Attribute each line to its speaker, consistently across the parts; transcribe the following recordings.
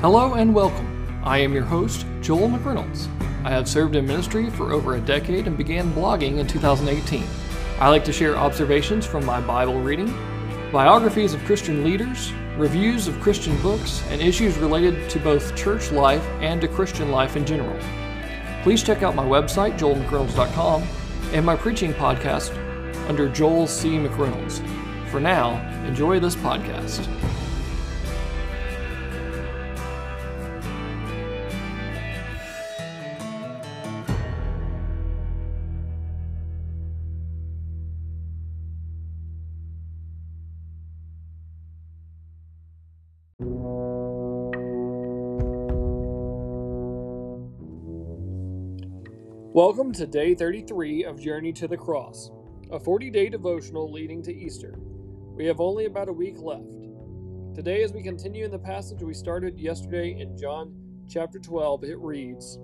Speaker 1: Hello and welcome. I am your host, Joel McReynolds. I have served in ministry for over a decade and began blogging in 2018. I like to share observations from my Bible reading, biographies of Christian leaders, reviews of Christian books, and issues related to both church life and to Christian life in general. Please check out my website, joelmcreynolds.com, and my preaching podcast under Joel C. McReynolds. For now, enjoy this podcast. Welcome to day 33 of Journey to the Cross, a 40 day devotional leading to Easter. We have only about a week left. Today, as we continue in the passage we started yesterday in John chapter 12, it reads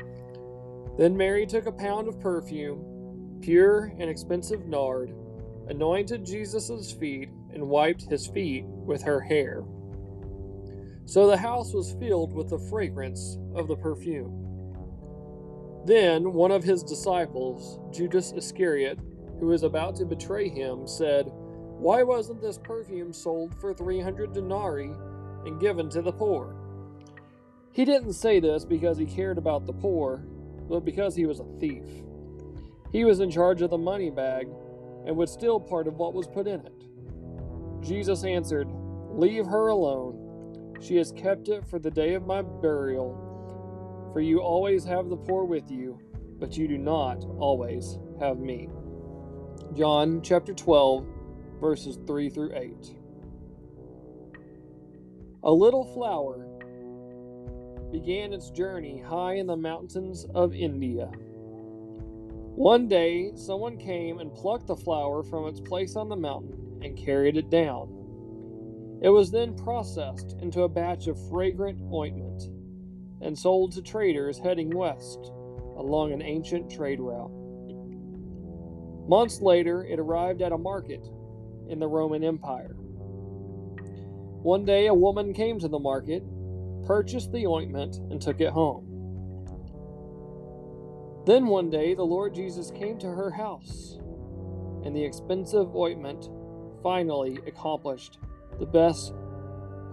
Speaker 1: Then Mary took a pound of perfume, pure and expensive nard, anointed Jesus' feet, and wiped his feet with her hair. So the house was filled with the fragrance of the perfume. Then one of his disciples, Judas Iscariot, who was about to betray him, said, Why wasn't this perfume sold for 300 denarii and given to the poor? He didn't say this because he cared about the poor, but because he was a thief. He was in charge of the money bag and would steal part of what was put in it. Jesus answered, Leave her alone. She has kept it for the day of my burial. For you always have the poor with you, but you do not always have me. John chapter 12, verses 3 through 8. A little flower began its journey high in the mountains of India. One day, someone came and plucked the flower from its place on the mountain and carried it down. It was then processed into a batch of fragrant ointment and sold to traders heading west along an ancient trade route. Months later, it arrived at a market in the Roman Empire. One day, a woman came to the market, purchased the ointment, and took it home. Then one day, the Lord Jesus came to her house, and the expensive ointment finally accomplished the best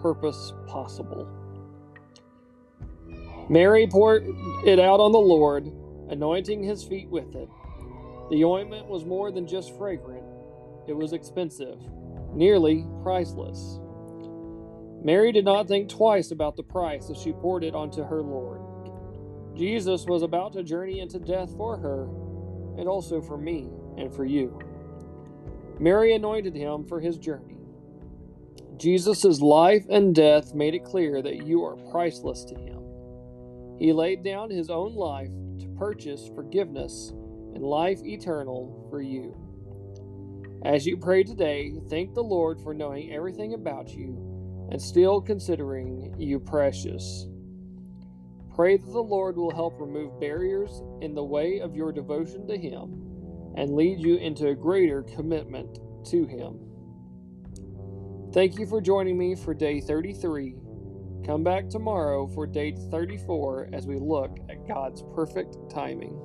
Speaker 1: purpose possible. Mary poured it out on the Lord, anointing his feet with it. The ointment was more than just fragrant, it was expensive, nearly priceless. Mary did not think twice about the price as she poured it onto her Lord. Jesus was about to journey into death for her, and also for me and for you. Mary anointed him for his journey. Jesus' life and death made it clear that you are priceless to him. He laid down his own life to purchase forgiveness and life eternal for you. As you pray today, thank the Lord for knowing everything about you and still considering you precious. Pray that the Lord will help remove barriers in the way of your devotion to Him and lead you into a greater commitment to Him. Thank you for joining me for day 33 Come back tomorrow for day 34 as we look at God's perfect timing.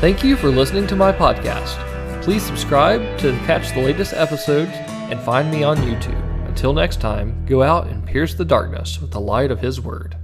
Speaker 1: Thank you for listening to my podcast. Please subscribe to catch the latest episodes and find me on YouTube. Until next time, go out and pierce the darkness with the light of His Word.